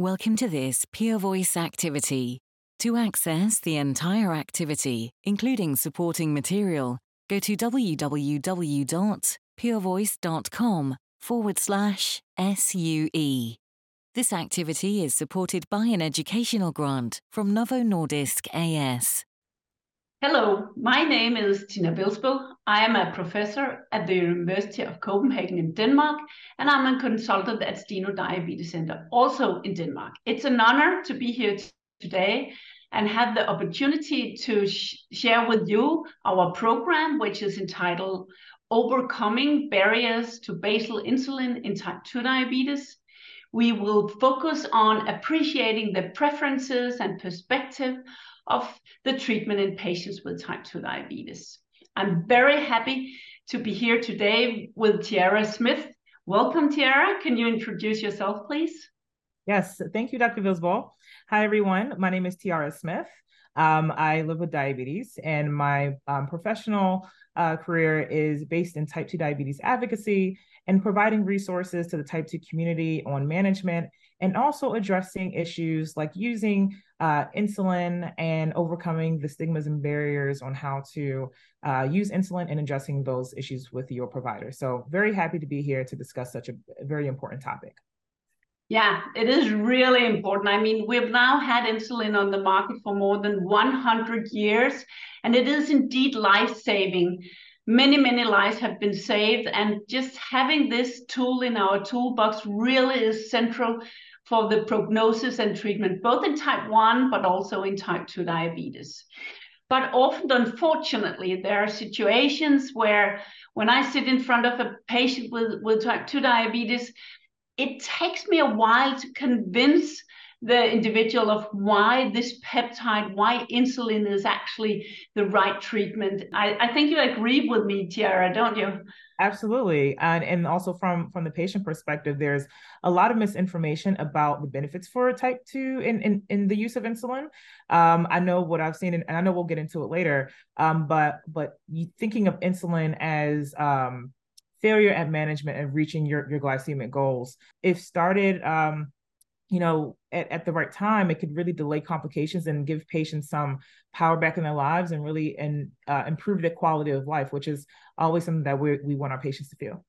Welcome to this Peer Voice activity. To access the entire activity, including supporting material, go to www.peervoice.com forward slash SUE. This activity is supported by an educational grant from Novo Nordisk AS. Hello, my name is Tina Vilsbøll. I am a professor at the University of Copenhagen in Denmark, and I'm a consultant at Steno Diabetes Center, also in Denmark. It's an honor to be here today and have the opportunity to sh share with you our program, which is entitled Overcoming Barriers to Basal Insulin in Type 2 Diabetes. We will focus on appreciating the preferences and perspective of the treatment in patients with type 2 diabetes. I'm very happy to be here today with Tiara Smith. Welcome, Tiara. Can you introduce yourself, please? Yes, thank you, Dr. Vilsbøll. Hi, everyone. My name is Tiara Smith. Um, I live with diabetes, and my um, professional uh, career is based in type 2 diabetes advocacy and providing resources to the type 2 community on management and also addressing issues like using uh, insulin and overcoming the stigmas and barriers on how to uh, use insulin and addressing those issues with your provider. So, very happy to be here to discuss such a very important topic. Yeah, it is really important. I mean, we've now had insulin on the market for more than 100 years, and it is indeed life saving. Many, many lives have been saved, and just having this tool in our toolbox really is central for the prognosis and treatment, both in type 1 but also in type 2 diabetes. But often, unfortunately, there are situations where when I sit in front of a patient with, with type 2 diabetes, it takes me a while to convince the individual of why this peptide, why insulin is actually the right treatment. I, I think you agree with me, Tiara, don't you? Absolutely. And, and also from, from the patient perspective, there's a lot of misinformation about the benefits for type 2 in, in, in the use of insulin. Um, I know what I've seen, and I know we'll get into it later, um, but but thinking of insulin as um, failure at management and reaching your, your glycemic goals, if started um, you know, at, at the right time, it could really delay complications and give patients some power back in their lives and really and uh, improve their quality of life, which is always something that we we want our patients to feel.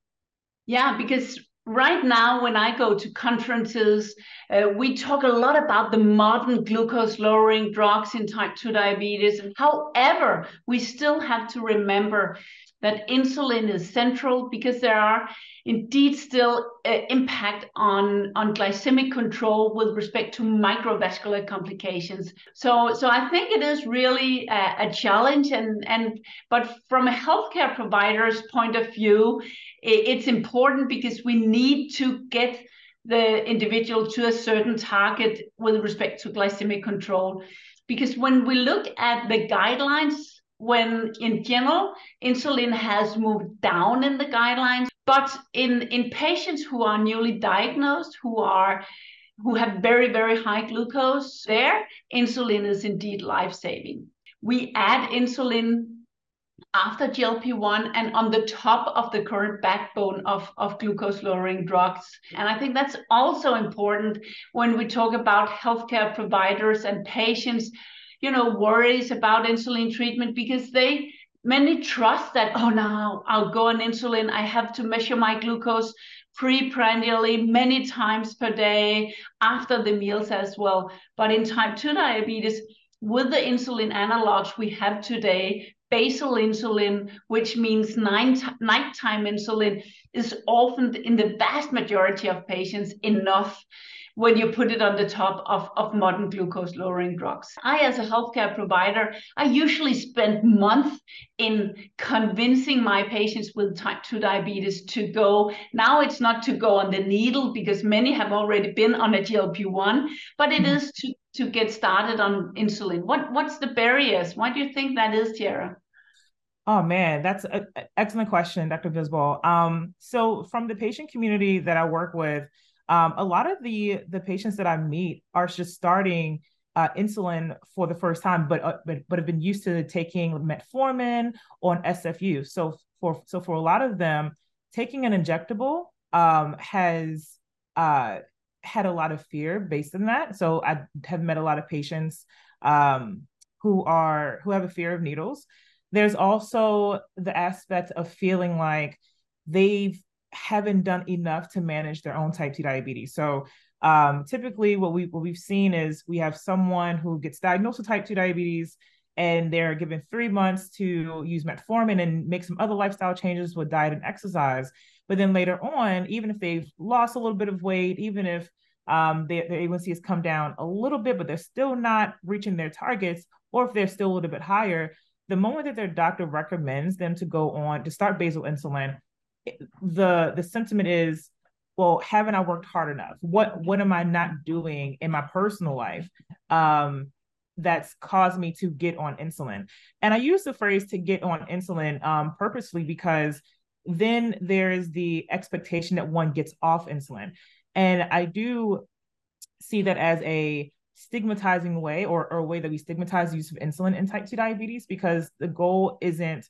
Yeah, because right now when I go to conferences, uh, we talk a lot about the modern glucose lowering drugs in type 2 diabetes. However, we still have to remember that insulin is central because there are indeed still uh, impact on, on glycemic control with respect to microvascular complications. So, so I think it is really a, a challenge and, and but from a healthcare provider's point of view, it, it's important because we need to get the individual to a certain target with respect to glycemic control. Because when we look at the guidelines when in general insulin has moved down in the guidelines but in in patients who are newly diagnosed who are who have very very high glucose there insulin is indeed life saving we add insulin after GLP-1 and on the top of the current backbone of, of glucose lowering drugs. And I think that's also important when we talk about healthcare providers and patients you know, worries about insulin treatment because they many trust that, oh, now I'll go on insulin. I have to measure my glucose preprandially many times per day after the meals as well. But in type 2 diabetes, with the insulin analogs we have today, basal insulin, which means nighttime insulin, is often in the vast majority of patients enough when you put it on the top of, of modern glucose lowering drugs. I, as a healthcare provider, I usually spend months in convincing my patients with type 2 diabetes to go. Now it's not to go on the needle because many have already been on a GLP-1, but it mm-hmm. to, to get started on insulin. What What's the barriers? Why do you think that is, Tiara? Oh man, that's an excellent question, Dr. Visbal. Um, so from the patient community that I work with, um, a lot of the the patients that I meet are just starting uh, insulin for the first time, but, uh, but but have been used to taking metformin or SFU. So for so for a lot of them, taking an injectable um, has uh, had a lot of fear based on that. So I have met a lot of patients um, who are who have a fear of needles. There's also the aspect of feeling like they haven't done enough to manage their own type 2 diabetes. So um, typically what we what we've seen is we have someone who gets diagnosed with type 2 diabetes and they're given three months to use metformin and make some other lifestyle changes with diet and exercise. But then later on, even if they've lost a little bit of weight, even if um, their, their A1C has come down a little bit, but they're still not reaching their targets, or if they're still a little bit higher, the moment that their doctor recommends them to go on to start basal insulin, the the sentiment is, well, haven't I worked hard enough? What what am I not doing in my personal life? Um, that's caused me to get on insulin. And I use the phrase to get on insulin um, purposely because then there's the expectation that one gets off insulin. And I do see that as a stigmatizing way or, or a way that we stigmatize use of insulin in type 2 diabetes because the goal isn't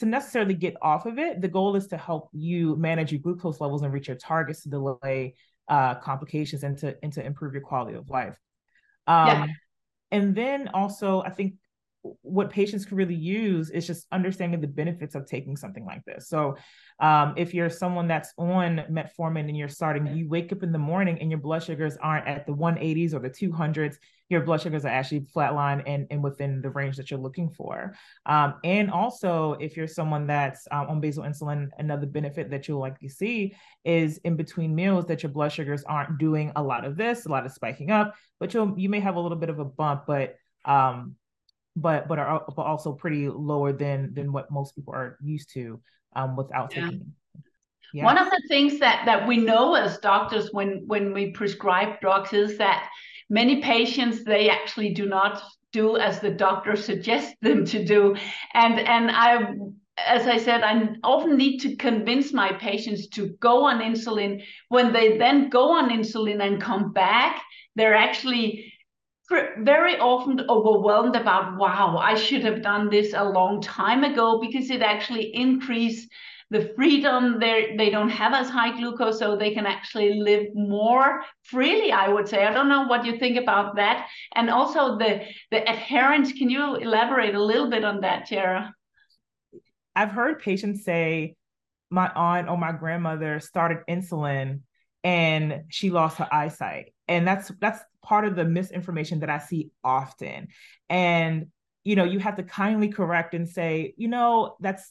to necessarily get off of it. The goal is to help you manage your glucose levels and reach your targets to delay uh, complications and to, and to improve your quality of life. Um, yeah. And then also, I think what patients can really use is just understanding the benefits of taking something like this. So, um, if you're someone that's on metformin and you're starting, you wake up in the morning and your blood sugars aren't at the 180s or the 200s, your blood sugars are actually flatline and, and within the range that you're looking for. Um, and also, if you're someone that's um, on basal insulin, another benefit that you'll likely see is in between meals that your blood sugars aren't doing a lot of this, a lot of spiking up, but you'll you may have a little bit of a bump, but um, but but are but also pretty lower than than what most people are used to um, without yeah. taking. Yeah. One of the things that that we know as doctors when when we prescribe drugs is that many patients they actually do not do as the doctor suggests them to do, and and I as I said, I often need to convince my patients to go on insulin. When they then go on insulin and come back, they're actually very often overwhelmed about, wow, I should have done this a long time ago because it actually increased the freedom. They they don't have as high glucose so they can actually live more freely i would say. I don't know what you think about that. And also the the adherence. Can you elaborate a little bit on that tara? I've heard patients say my aunt or my grandmother started insulin and she lost her eyesight and that's that's part of the misinformation that I see often. And you know, you have to kindly correct and say, you know, that's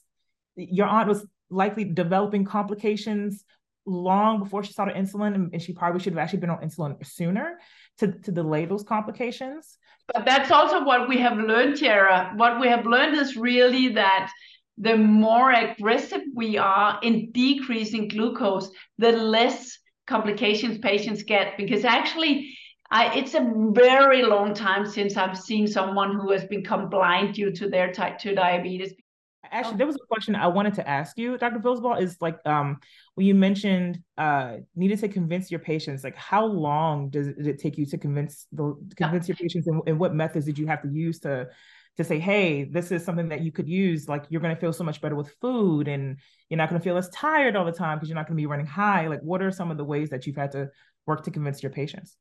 your aunt was likely developing complications long before she started insulin, and, she probably should have actually been on insulin sooner to, to delay those complications. But that's also what we have learned, Tara. What we have learned is really that the more aggressive we are in decreasing glucose, the less complications patients get because actually I, it's a very long time since I've seen someone who has become blind due to their type 2 diabetes. Actually, there was a question I wanted to ask you, Dr. Vilsbøll, is like um, when you mentioned uh, needed to convince your patients, like how long does it, it take you to convince the convince your patients and, and what methods did you have to use to to say, hey, this is something that you could use. Like you're going to feel so much better with food and you're not going to feel as tired all the time because you're not going to be running high. Like, what are some of the ways that you've had to work to convince your patients?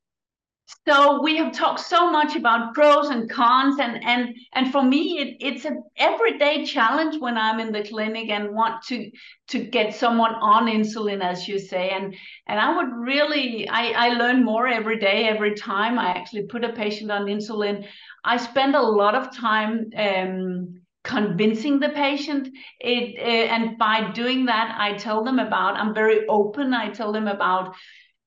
so we have talked so much about pros and cons and and and for me it, it's an everyday challenge when i'm in the clinic and want to to get someone on insulin as you say and and i would really i i learn more every day every time i actually put a patient on insulin i spend a lot of time um, convincing the patient it uh, and by doing that i tell them about i'm very open i tell them about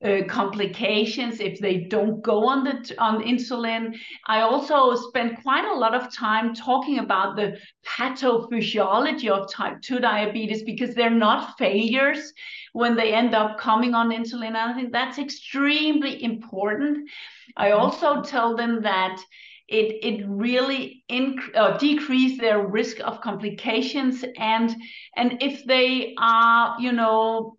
uh, complications if they don't go on the on insulin. I also spend quite a lot of time talking about the pathophysiology of type 2 diabetes because they're not failures when they end up coming on insulin. I think that's extremely important. I mm-hmm. also tell them that it it really inc- uh, decrease their risk of complications and and if they are you know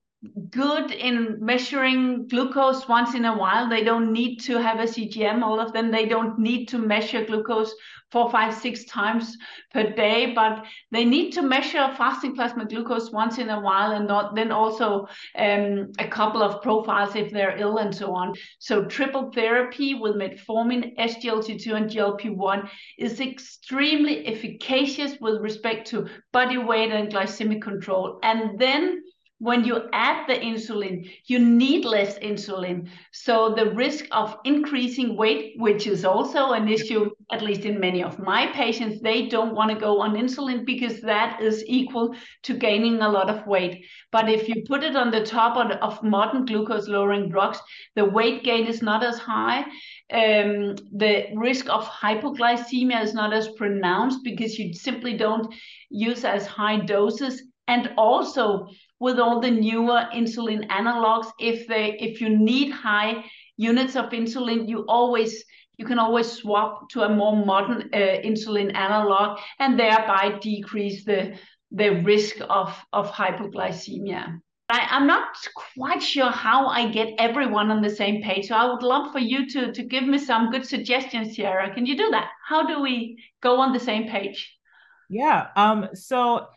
good in measuring glucose once in a while. They don't need to have a CGM, all of them. They don't need to measure glucose four, five, six times per day, but they need to measure fasting plasma glucose once in a while and not, then also um, a couple of profiles if they're ill and so on. So triple therapy with metformin, SGLT2 and GLP-1 is extremely efficacious with respect to body weight and glycemic control. And then when you add the insulin, you need less insulin. So the risk of increasing weight, which is also an issue, at least in many of my patients, they don't want to go on insulin because that is equal to gaining a lot of weight. But if you put it on the top of, modern glucose lowering drugs, the weight gain is not as high. Um, the risk of hypoglycemia is not as pronounced because you simply don't use as high doses. And also, with all the newer insulin analogs. If they if you need high units of insulin, you always you can always swap to a more modern uh, insulin analog and thereby decrease the the risk of of hypoglycemia. I, I'm not quite sure how I get everyone on the same page. So I would love for you to, to give me some good suggestions, Tiara. Can you do that? How do we go on the same page? Yeah. Um, so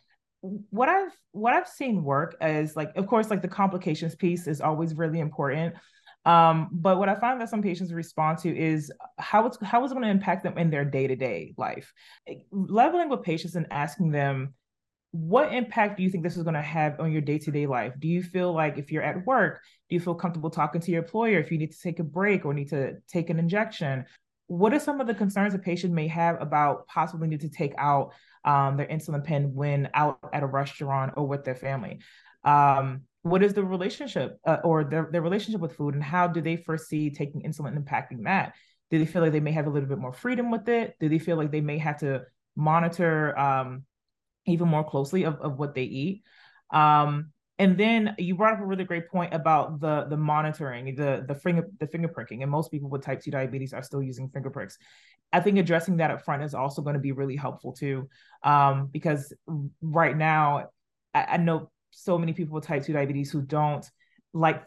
what I've what I've seen work is like, of course, like the complications piece is always really important. Um, but what I find that some patients respond to is how it's how is it going to impact them in their day-to-day life. Leveling with patients and asking them, what impact do you think this is going to have on your day-to-day life? Do you feel like if you're at work, do you feel comfortable talking to your employer if you need to take a break or need to take an injection? What are some of the concerns a patient may have about possibly need to take out um, their insulin pen when out at a restaurant or with their family. Um, what is the relationship uh, or their, their relationship with food and how do they foresee taking insulin impacting that? Do they feel like they may have a little bit more freedom with it? Do they feel like they may have to monitor um, even more closely of, of what they eat? Um, and then you brought up a really great point about the the monitoring, the the finger the finger pricking, and most people with type two diabetes are still using finger pricks. I think addressing that up front is also going to be really helpful too, um, because right now I, I, know so many people with type two diabetes who don't like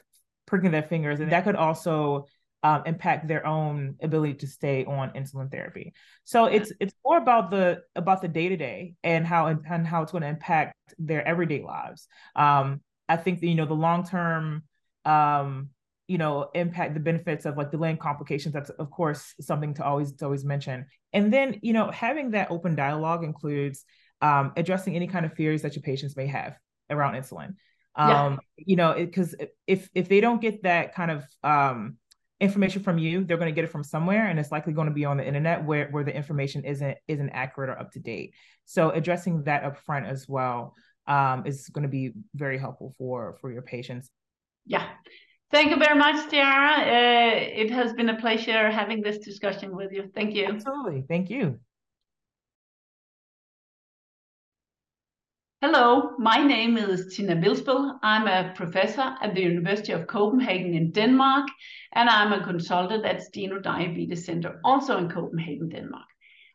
pricking their fingers, and that could also um, impact their own ability to stay on insulin therapy. So it's it's more about the about the day to day and how and how it's going to impact their everyday lives. Um, I think that, you know the long term um, you know impact the benefits of like delaying complications that's of course something to always to always mention and then you know having that open dialogue includes um, addressing any kind of fears that your patients may have around insulin um, yeah. you know because if if they don't get that kind of um, information from you they're going to get it from somewhere and it's likely going to be on the internet where where the information isn't isn't accurate or up to date so addressing that up front as well um, is going to be very helpful for for your patients yeah Thank you very much, Tiara. Uh, it has been a pleasure having this discussion with you. Thank you. Absolutely. Thank you. Hello, my name is Tina Vilsbøll. I'm a professor at the University of Copenhagen in Denmark, and I'm a consultant at Steno Diabetes Center, also in Copenhagen, Denmark.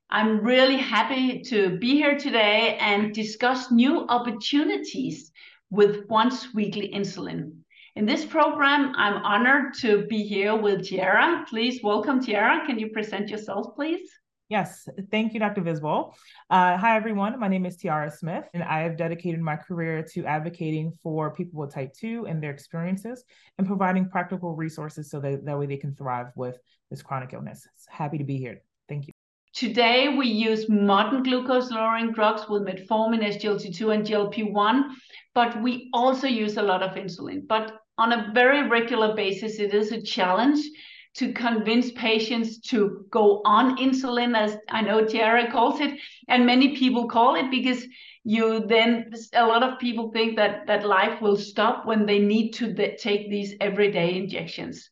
I'm really happy to be here today and discuss new opportunities with once weekly insulin. In this program, I'm honored to be here with Tiara. Please welcome Tiara. Can you present yourself, please? Yes, thank you, Dr. Vilsbøll. Uh, hi, everyone. My name is Tiara Smith, and I have dedicated my career to advocating for people with type 2 and their experiences and providing practical resources so that, that way they can thrive with this chronic illness. Happy to be here. Thank you. Today, we use modern glucose lowering drugs with metformin, SGLT2, and GLP-1, but we also use a lot of insulin. But on a very regular basis, it is a challenge to convince patients to go on insulin, as I know Tiara calls it, and many people call it because you then a lot of people think that that life will stop when they need to take these everyday injections.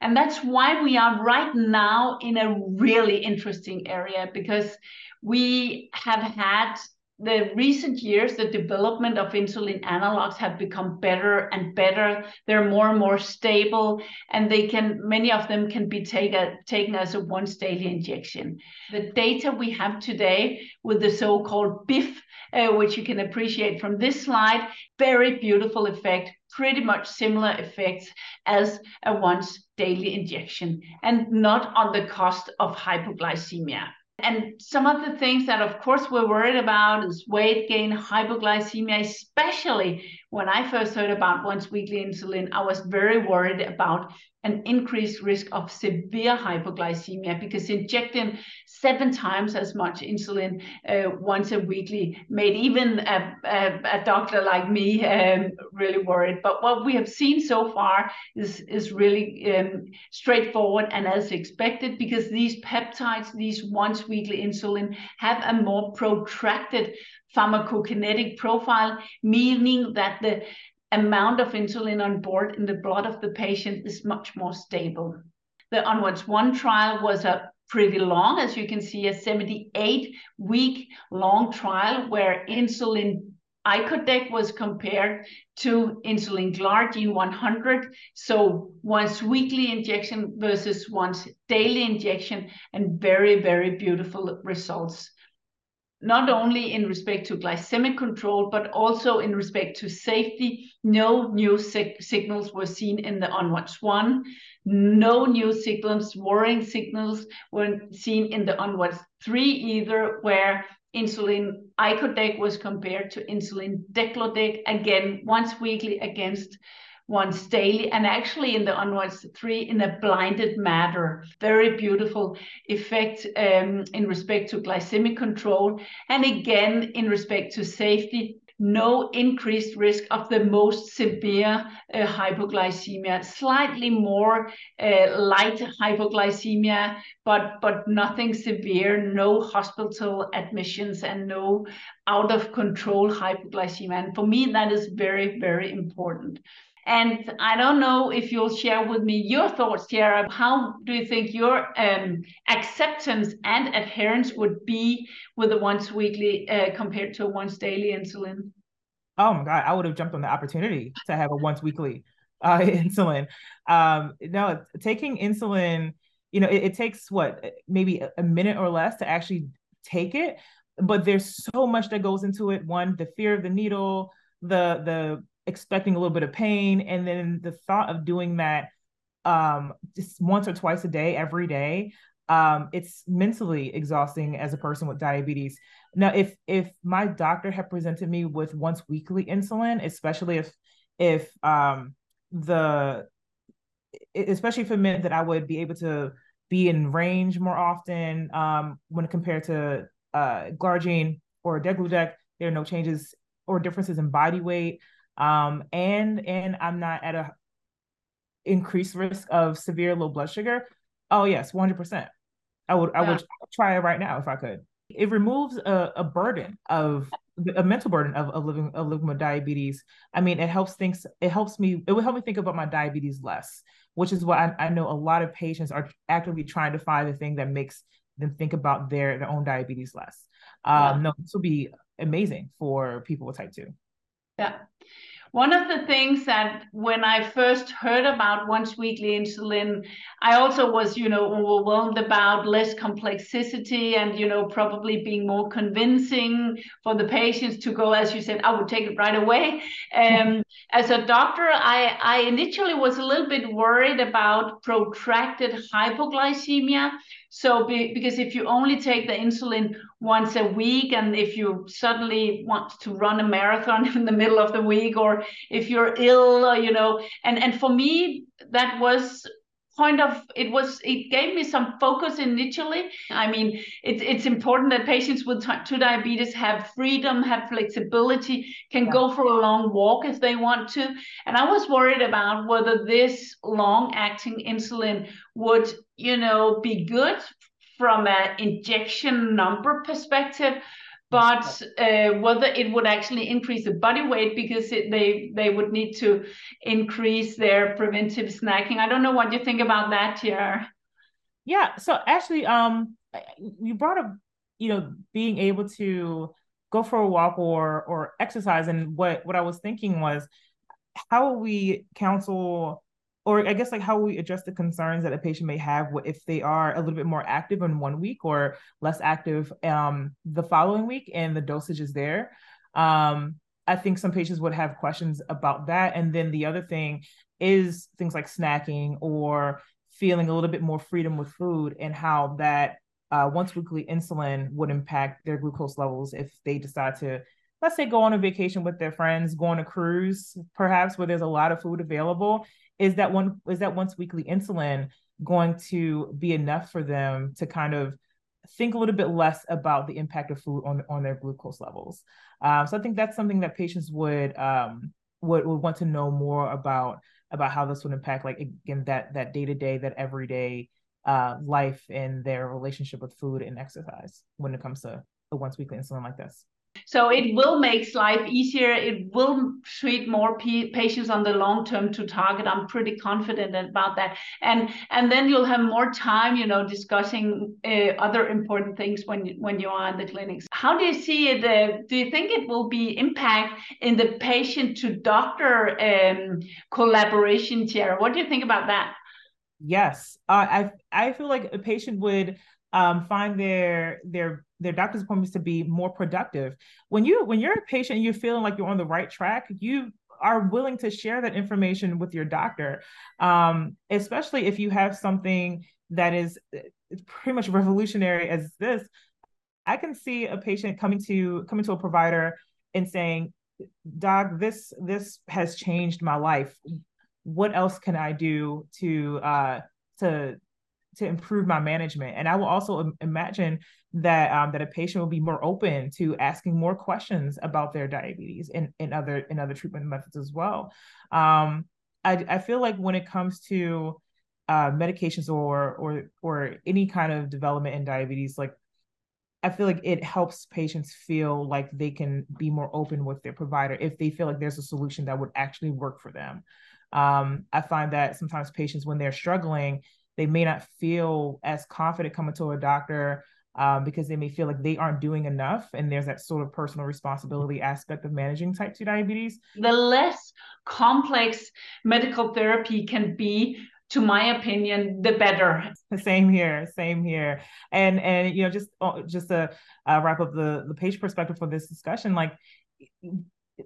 And that's why we are right now in a really interesting area because we have had the recent years, the development of insulin analogs have become better and better. They're more and more stable, and they can many of them can be take a, taken as a once daily injection. The data we have today with the so-called BIF, uh, which you can appreciate from this slide, very beautiful effect. pretty much similar effects as a once daily injection and not on the cost of hypoglycemia. And some of the things that, of course, we're worried about mm. is weight gain, hypoglycemia, especially when I first heard about once weekly insulin, I was very worried about an increased risk of severe hypoglycemia because injecting seven times as much insulin uh, once a weekly made even a, a, a doctor like me um, really worried. But what we have seen so far is, is really um, straightforward and as expected because these peptides, these once weekly insulin, have a more protracted pharmacokinetic profile, meaning that the amount of insulin on board in the blood of the patient is much more stable. The Onwards 1 trial was a pretty long, as you can see, a 78 week long trial where insulin icodec was compared to insulin glargine 100 so once weekly injection versus once daily injection and very very beautiful results not only in respect to glycemic control, but also in respect to safety. No new signals were seen in the Onwards 1. No new signals, worrying signals were seen in the Onwards 3 either, where insulin icodec was compared to insulin degludec, again, once weekly against once daily, and actually in the onwards three in a blinded manner. Very beautiful effect um, in respect to glycemic control, and again in respect to safety. No increased risk of the most severe uh, hypoglycemia, slightly more uh, light hypoglycemia, but, but nothing severe, no hospital admissions, and no out of control hypoglycemia. And for me, that is very, very important. And I don't know if you'll share with me your thoughts, Tiara. How do you think your um, acceptance and adherence would be with a once weekly uh, compared to a once daily insulin? Oh my God, I would have jumped on the opportunity to have a once weekly uh, insulin. Um, no, taking insulin, you know, it, it takes what, maybe a minute or less to actually take it. But there's so much that goes into it. One, the fear of the needle, the the expecting a little bit of pain. And then the thought of doing that um just once or twice a day every day um it's mentally exhausting as a person with diabetes. Now if if my doctor had presented me with once weekly insulin especially if if um the especially if it meant that i would be able to be in range more often um when compared to uh glargine or degludec there are no changes or differences in body weight um, and and I'm not at a increased risk of severe low blood sugar. Oh yes, 100. percent I would I would try it right now if I could. It removes a, a burden of a mental burden of, of living of living with diabetes. I mean, it helps things. It helps me. It would help me think about my diabetes less, which is what I, I know a lot of patients are actively trying to find the thing that makes them think about their their own diabetes less. Um. No, this will be amazing for people with type two. Yeah. One of the things that when I first heard about once weekly insulin, I also was, you know, overwhelmed about less complexity and, you know, probably being more convincing for the patients to go, as you said, I would take it right away. Um, as a doctor, I, I initially was a little bit worried about protracted hypoglycemia. So, be, because if you only take the insulin once a week, and if you suddenly want to run a marathon in the middle of the week, or if you're ill, you know, and and for me that was point of it was it gave me some focus initially i mean it's it's important that patients with type 2 diabetes have freedom have flexibility can yeah. go for a long walk if they want to and i was worried about whether this long acting insulin would you know be good from an injection number perspective but uh, whether it would actually increase the body weight because it, they they would need to increase their preventive snacking. I don't know what you think about that here. Yeah, so actually, um, you brought up, you know, being able to go for a walk or or exercise, and what what I was thinking was, how we counsel or I guess like how we address the concerns that a patient may have if they are a little bit more active in one week or less active um, the following week, and the dosage is there. Um, I think some patients would have questions about that. And then the other thing is things like snacking or feeling a little bit more freedom with food and how that uh, once weekly insulin would impact their glucose levels if they decide to, let's say, go on a vacation with their friends, go on a cruise, perhaps where there's a lot of food available. Is that one is that once weekly insulin going to be enough for them to kind of think a little bit less about the impact of food on on their glucose levels. Um, so I think that's something that patients would um, would would want to know more about about how this would impact, like again that that day to day, that everyday uh, life and their relationship with food and exercise when it comes to a once weekly insulin like this. So it will make life easier. It will treat more patients on the long term to target. I'm pretty confident about that. And and then you'll have more time, you know, discussing uh, other important things when you, when you are in the clinics. How do you see it? Uh, do you think it will be impact in the patient to doctor um, collaboration, Tiara? What do you think about that? Yes, uh, I I feel like a patient would um, find their their their doctor's appointments to be more productive. When you when you're a patient, you're feeling like you're on the right track. You are willing to share that information with your doctor, um, especially if you have something that is pretty much revolutionary as this. I can see a patient coming to coming to a provider and saying, "Doc, this this has changed my life. What else can I do to uh, to to improve my management. And I will also imagine that um, that a patient will be more open to asking more questions about their diabetes and, and other and other treatment methods as well. Um, I, I feel like when it comes to uh, medications or or or any kind of development in diabetes, like I feel like it helps patients feel like they can be more open with their provider if they feel like there's a solution that would actually work for them. Um, I find that sometimes patients, when they're struggling, they may not feel as confident coming to a doctor um, because they may feel like they aren't doing enough. And there's that sort of personal responsibility aspect of managing type 2 diabetes. The less complex medical therapy can be, to my opinion, the better. Same here, same here. And and you know, just uh, just to uh, wrap up the the page perspective for this discussion, like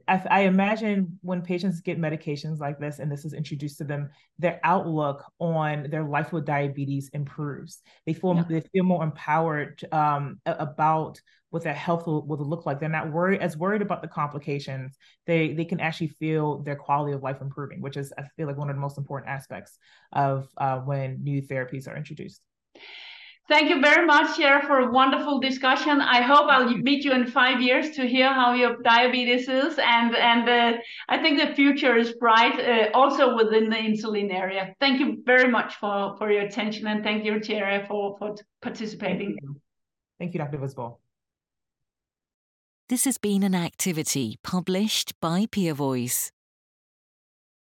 I, I, imagine when patients get medications like this and this is introduced to them, their outlook on their life with diabetes improves. They feel yeah. they feel more empowered um, about what their health will, will, look like. They're not worried as worried about the complications. They they can actually feel their quality of life improving, which is I feel like one of the most important aspects of uh, when new therapies are introduced. Thank you very much, Cher, for a wonderful discussion. I hope I'll meet you in five years to hear how your diabetes is, and and uh, I think the future is bright, uh, also within the insulin area. Thank you very much for for your attention, and thank you, Cher, for for participating. Thank you, thank you Dr. Visbal. This has been an activity published by Peer Voice.